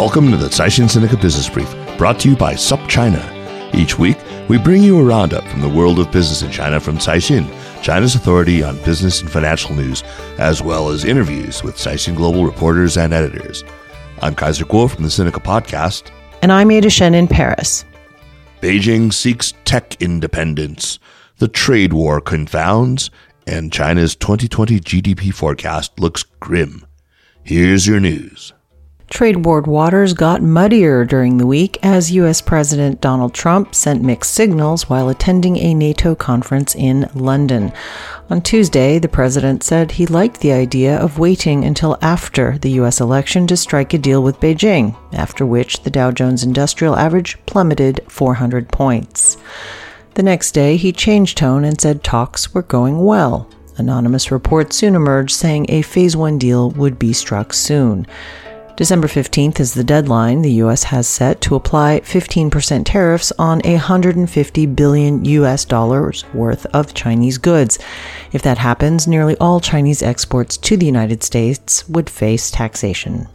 Welcome to the Caixin Sinica Business Brief, brought to you by SupChina. Each week, we bring you a roundup from the world of business in China from Caixin, China's authority on business and financial news, as well as interviews with Caixin Global reporters and editors. I'm Kaiser Kuo from the Sinica Podcast. And I'm Ada Shen in Paris. Beijing seeks tech independence. The trade war confounds, and China's 2020 GDP forecast looks grim. Here's your news. Trade war waters got muddier during the week as U.S. President Donald Trump sent mixed signals while attending a NATO conference in London. On Tuesday, the president said he liked the idea of waiting until after the U.S. election to strike a deal with Beijing, after which the Dow Jones Industrial Average plummeted 400 points. The next day, he changed tone and said talks were going well. Anonymous reports soon emerged saying a Phase 1 deal would be struck soon. December 15th is the deadline the U.S. has set to apply 15% tariffs on 150 billion U.S. dollars worth of Chinese goods. If that happens, nearly all Chinese exports to the United States would face taxation.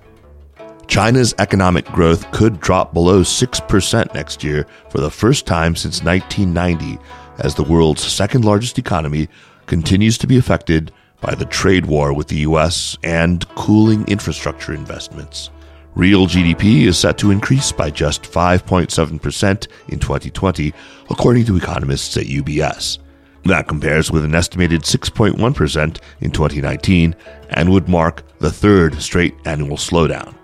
China's economic growth could drop below 6% next year for the first time since 1990, as the world's second largest economy continues to be affected by the trade war with the US and cooling infrastructure investments. Real GDP is set to increase by just 5.7% in 2020, according to economists at UBS. That compares with an estimated 6.1% in 2019 and would mark the third straight annual slowdown.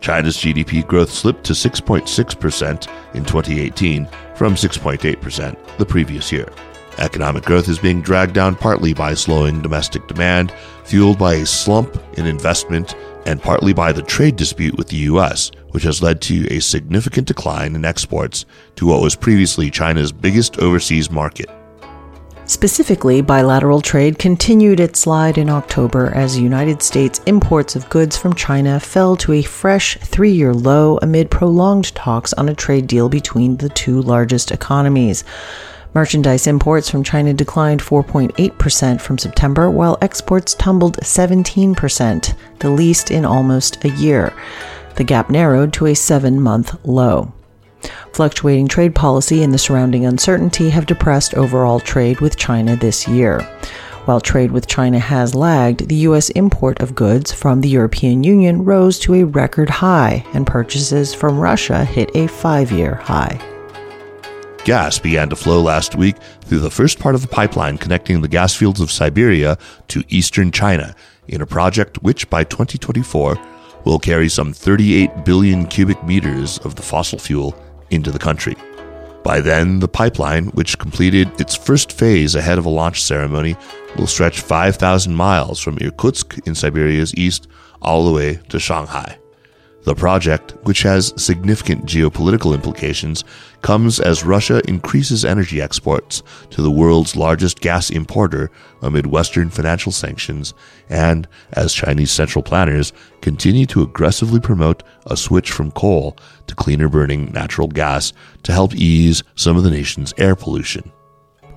China's GDP growth slipped to 6.6% in 2018 from 6.8% the previous year. Economic growth is being dragged down partly by slowing domestic demand, fueled by a slump in investment, and partly by the trade dispute with the U.S., which has led to a significant decline in exports to what was previously China's biggest overseas market. Specifically, bilateral trade continued its slide in October as United States imports of goods from China fell to a fresh three year low amid prolonged talks on a trade deal between the two largest economies. Merchandise imports from China declined 4.8% from September, while exports tumbled 17%, the least in almost a year. The gap narrowed to a seven month low. Fluctuating trade policy and the surrounding uncertainty have depressed overall trade with China this year. While trade with China has lagged, the U.S. import of goods from the European Union rose to a record high, and purchases from Russia hit a five year high. Gas began to flow last week through the first part of the pipeline connecting the gas fields of Siberia to eastern China in a project which by 2024 will carry some 38 billion cubic meters of the fossil fuel into the country. By then, the pipeline, which completed its first phase ahead of a launch ceremony, will stretch 5,000 miles from Irkutsk in Siberia's east all the way to Shanghai. The project, which has significant geopolitical implications, comes as Russia increases energy exports to the world's largest gas importer amid Western financial sanctions, and as Chinese central planners continue to aggressively promote a switch from coal to cleaner burning natural gas to help ease some of the nation's air pollution.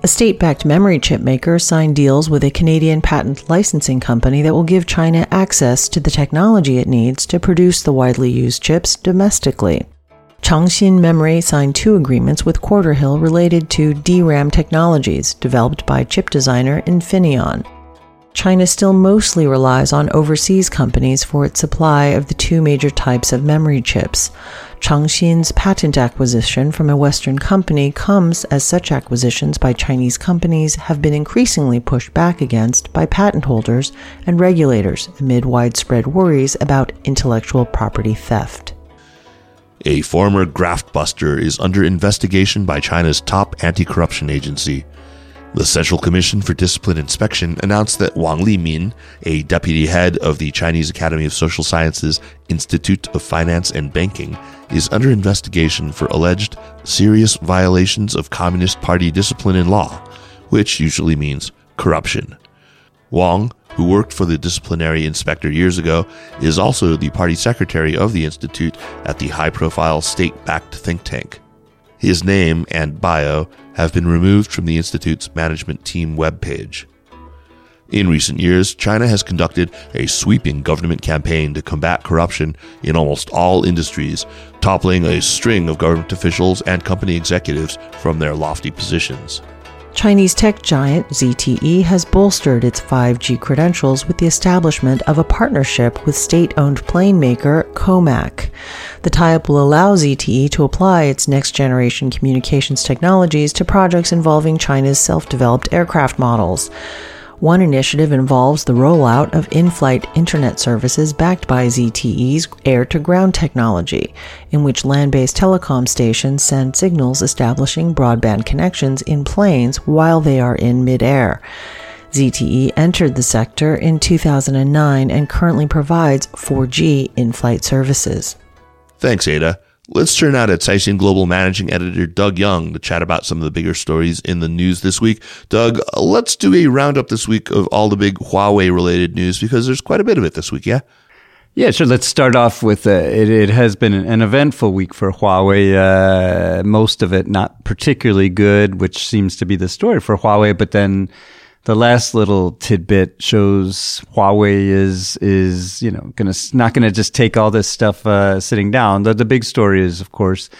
A state backed memory chip maker signed deals with a Canadian patent licensing company that will give China access to the technology it needs to produce the widely used chips domestically. Changxin Memory signed two agreements with Quarterhill related to DRAM technologies developed by chip designer Infineon. China still mostly relies on overseas companies for its supply of the two major types of memory chips. Changxin's patent acquisition from a Western company comes as such acquisitions by Chinese companies have been increasingly pushed back against by patent holders and regulators amid widespread worries about intellectual property theft. A former graft buster is under investigation by China's top anti corruption agency. The Central Commission for Discipline Inspection announced that Wang Limin, a deputy head of the Chinese Academy of Social Sciences Institute of Finance and Banking, is under investigation for alleged serious violations of Communist Party discipline and law, which usually means corruption. Wang, who worked for the disciplinary inspector years ago, is also the party secretary of the institute at the high profile state backed think tank. His name and bio have been removed from the Institute's management team webpage. In recent years, China has conducted a sweeping government campaign to combat corruption in almost all industries, toppling a string of government officials and company executives from their lofty positions. Chinese tech giant ZTE has bolstered its 5G credentials with the establishment of a partnership with state owned plane maker Comac. The tie up will allow ZTE to apply its next generation communications technologies to projects involving China's self developed aircraft models. One initiative involves the rollout of in flight internet services backed by ZTE's air to ground technology, in which land based telecom stations send signals establishing broadband connections in planes while they are in midair. ZTE entered the sector in 2009 and currently provides 4G in flight services. Thanks, Ada. Let's turn now to Caixin Global Managing Editor Doug Young to chat about some of the bigger stories in the news this week. Doug, let's do a roundup this week of all the big Huawei related news because there's quite a bit of it this week, yeah? Yeah, sure. Let's start off with uh, it, it. has been an eventful week for Huawei. Uh, most of it not particularly good, which seems to be the story for Huawei. But then the last little tidbit shows Huawei is is you know gonna not gonna just take all this stuff uh, sitting down. The the big story is of course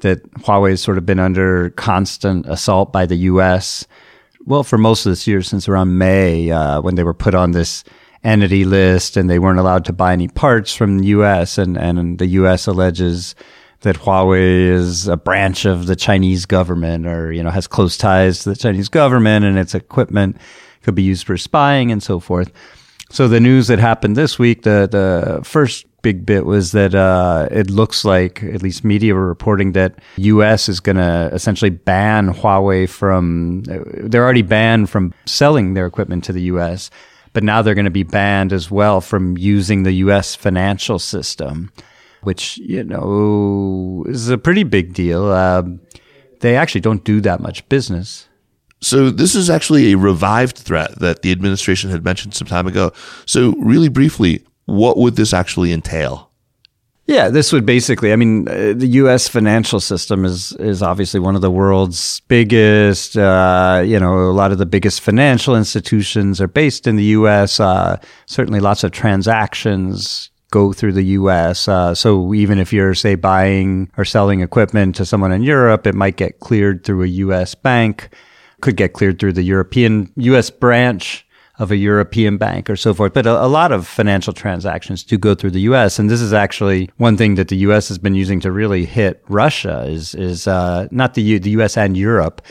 that Huawei has sort of been under constant assault by the U.S. Well, for most of this year, since around May, uh, when they were put on this entity list and they weren't allowed to buy any parts from the U.S. and and the U.S. alleges that Huawei is a branch of the Chinese government or, you know, has close ties to the Chinese government and its equipment could be used for spying and so forth. So the news that happened this week, the, the first big bit was that, uh, it looks like, at least media were reporting that US is going to essentially ban Huawei from, they're already banned from selling their equipment to the US, but now they're going to be banned as well from using the US financial system which you know is a pretty big deal. Uh, they actually don't do that much business. So this is actually a revived threat that the administration had mentioned some time ago. So really briefly, what would this actually entail? Yeah, this would basically. I mean, uh, the U.S. financial system is is obviously one of the world's biggest. Uh, you know, a lot of the biggest financial institutions are based in the U.S. Uh, certainly, lots of transactions go through the US. Uh, so even if you're, say, buying or selling equipment to someone in Europe, it might get cleared through a US bank, could get cleared through the European US branch of a European bank or so forth. But a, a, lot of financial transactions do go through the U.S. And this is actually one thing that the U.S. has been using to really hit Russia is, is, uh, not the, U, the U.S. and Europe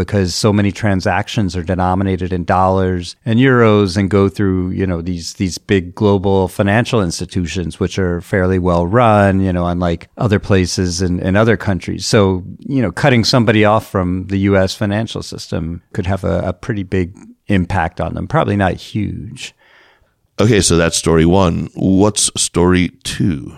because so many transactions are denominated in dollars and euros and go through, you know, these, these big global financial institutions, which are fairly well run, you know, unlike other places in other countries. So, you know, cutting somebody off from the U.S. financial system could have a, a pretty big impact on them. Probably not huge. Okay, so that's story one. What's story two?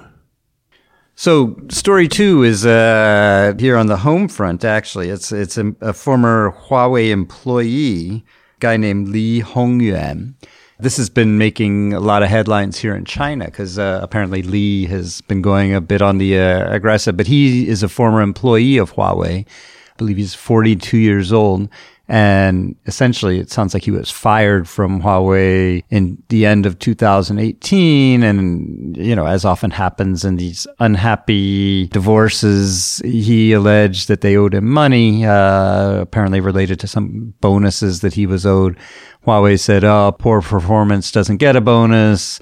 So story two is uh, here on the home front. Actually, it's it's a, a former Huawei employee, guy named Li Hongyuan. This has been making a lot of headlines here in China because uh, apparently Li has been going a bit on the uh, aggressive. But he is a former employee of Huawei. I believe he's 42 years old. And essentially, it sounds like he was fired from Huawei in the end of 2018. And, you know, as often happens in these unhappy divorces, he alleged that they owed him money, uh, apparently related to some bonuses that he was owed. Huawei said, oh, poor performance doesn't get a bonus.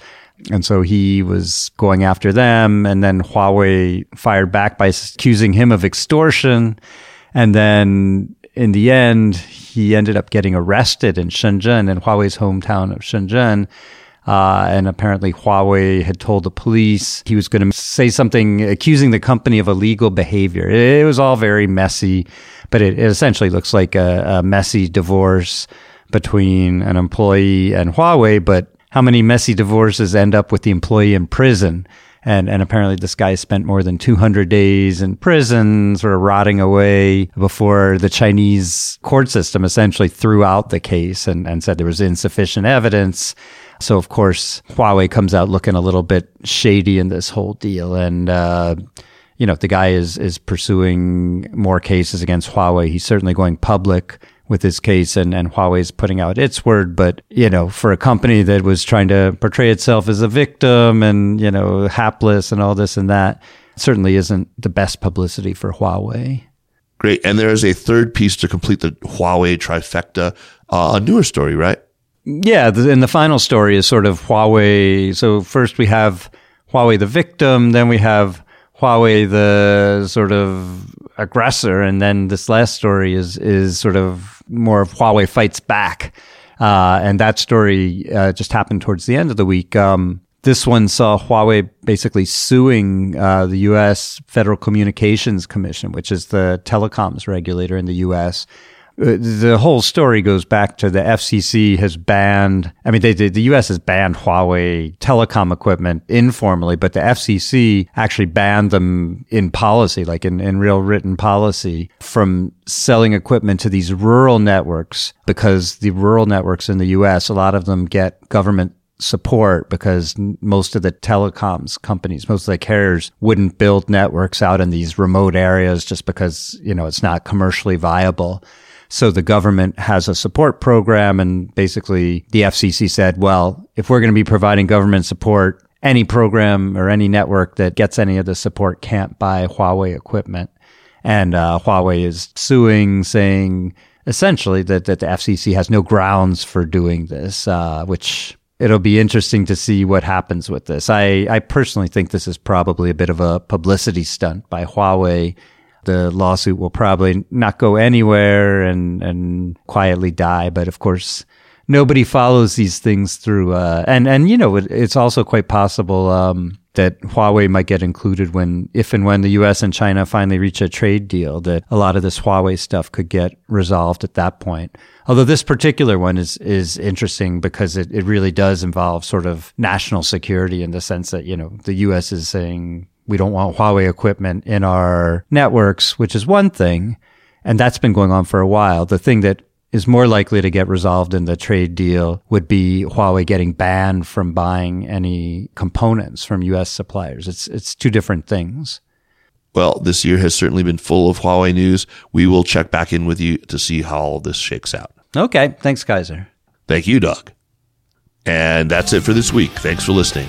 And so he was going after them. And then Huawei fired back by accusing him of extortion. And then in the end, he ended up getting arrested in Shenzhen, in Huawei's hometown of Shenzhen. Uh, and apparently, Huawei had told the police he was going to say something accusing the company of illegal behavior. It, it was all very messy, but it, it essentially looks like a, a, messy divorce between an employee and Huawei. But how many messy divorces end up with the employee in prison? And, and apparently this guy spent more than 200 days in prison, sort of rotting away before the Chinese court system essentially threw out the case and, and said there was insufficient evidence. So of course, Huawei comes out looking a little bit shady in this whole deal. And, uh, you know, if the guy is, is pursuing more cases against Huawei. He's certainly going public with this case and, and Huawei's putting out its word. But, you know, for a company that was trying to portray itself as a victim and, you know, hapless and all this and that certainly isn't the best publicity for Huawei. Great. And there is a third piece to complete the Huawei trifecta, uh, a newer story, right? Yeah. The, and the final story is sort of Huawei. So first we have Huawei the victim, then we have Huawei the sort of aggressor, and then this last story is is sort of more of Huawei fights back, uh, and that story uh, just happened towards the end of the week. Um, this one saw Huawei basically suing uh, the U.S. Federal Communications Commission, which is the telecoms regulator in the U.S Uh, the whole story goes back to the FCC has banned, I mean, they, they, the US has banned Huawei telecom equipment informally, but the FCC actually banned them in policy, like in, in real written policy, from selling equipment to these rural networks because the rural networks in the US, a lot of them get government support because most of the telecoms companies, most of the carriers wouldn't build networks out in these remote areas just because, you know, it's not commercially viable. So the government has a support program and basically the FCC said, well, if we're going to be providing government support, any program or any network that gets any of the support can't buy Huawei equipment. And uh, Huawei is suing, saying essentially that, that the FCC has no grounds for doing this, uh, which it'll be interesting to see what happens with this. I, I personally think this is probably a bit of a publicity stunt by Huawei the lawsuit will probably not go anywhere and, and quietly die. But of course, nobody follows these things through. Uh, and, and, you know, it, it's also quite possible, um, that Huawei might get included when, if and when the US and China finally reach a trade deal, that a lot of this Huawei stuff could get resolved at that point. Although this particular one is, is interesting because it, it really does involve sort of national security in the sense that, you know, the US is saying, we don't want Huawei equipment in our networks, which is one thing. And that's been going on for a while. The thing that is more likely to get resolved in the trade deal would be Huawei getting banned from buying any components from US suppliers. It's, it's two different things. Well, this year has certainly been full of Huawei news. We will check back in with you to see how all this shakes out. Okay. Thanks, Kaiser. Thank you, Doug. And that's it for this week. Thanks for listening.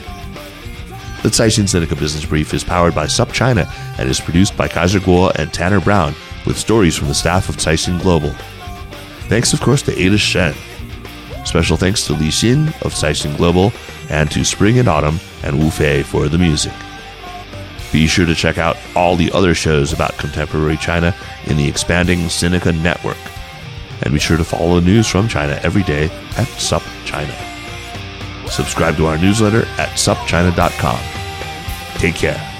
The Caixin Sinica Business Brief is powered by SupChina and is produced by Kaiser Kuo and Tanner Brown with stories from the staff of Caixin Global. Thanks, of course, to Ada Shen. Special thanks to Li Xin of Caixin Global and to Spring and Autumn and Wu Fei for the music. Be sure to check out all the other shows about contemporary China in the expanding Sinica network. And be sure to follow the news from China every day at SupChina. Subscribe to our newsletter at supchina.com. Take care.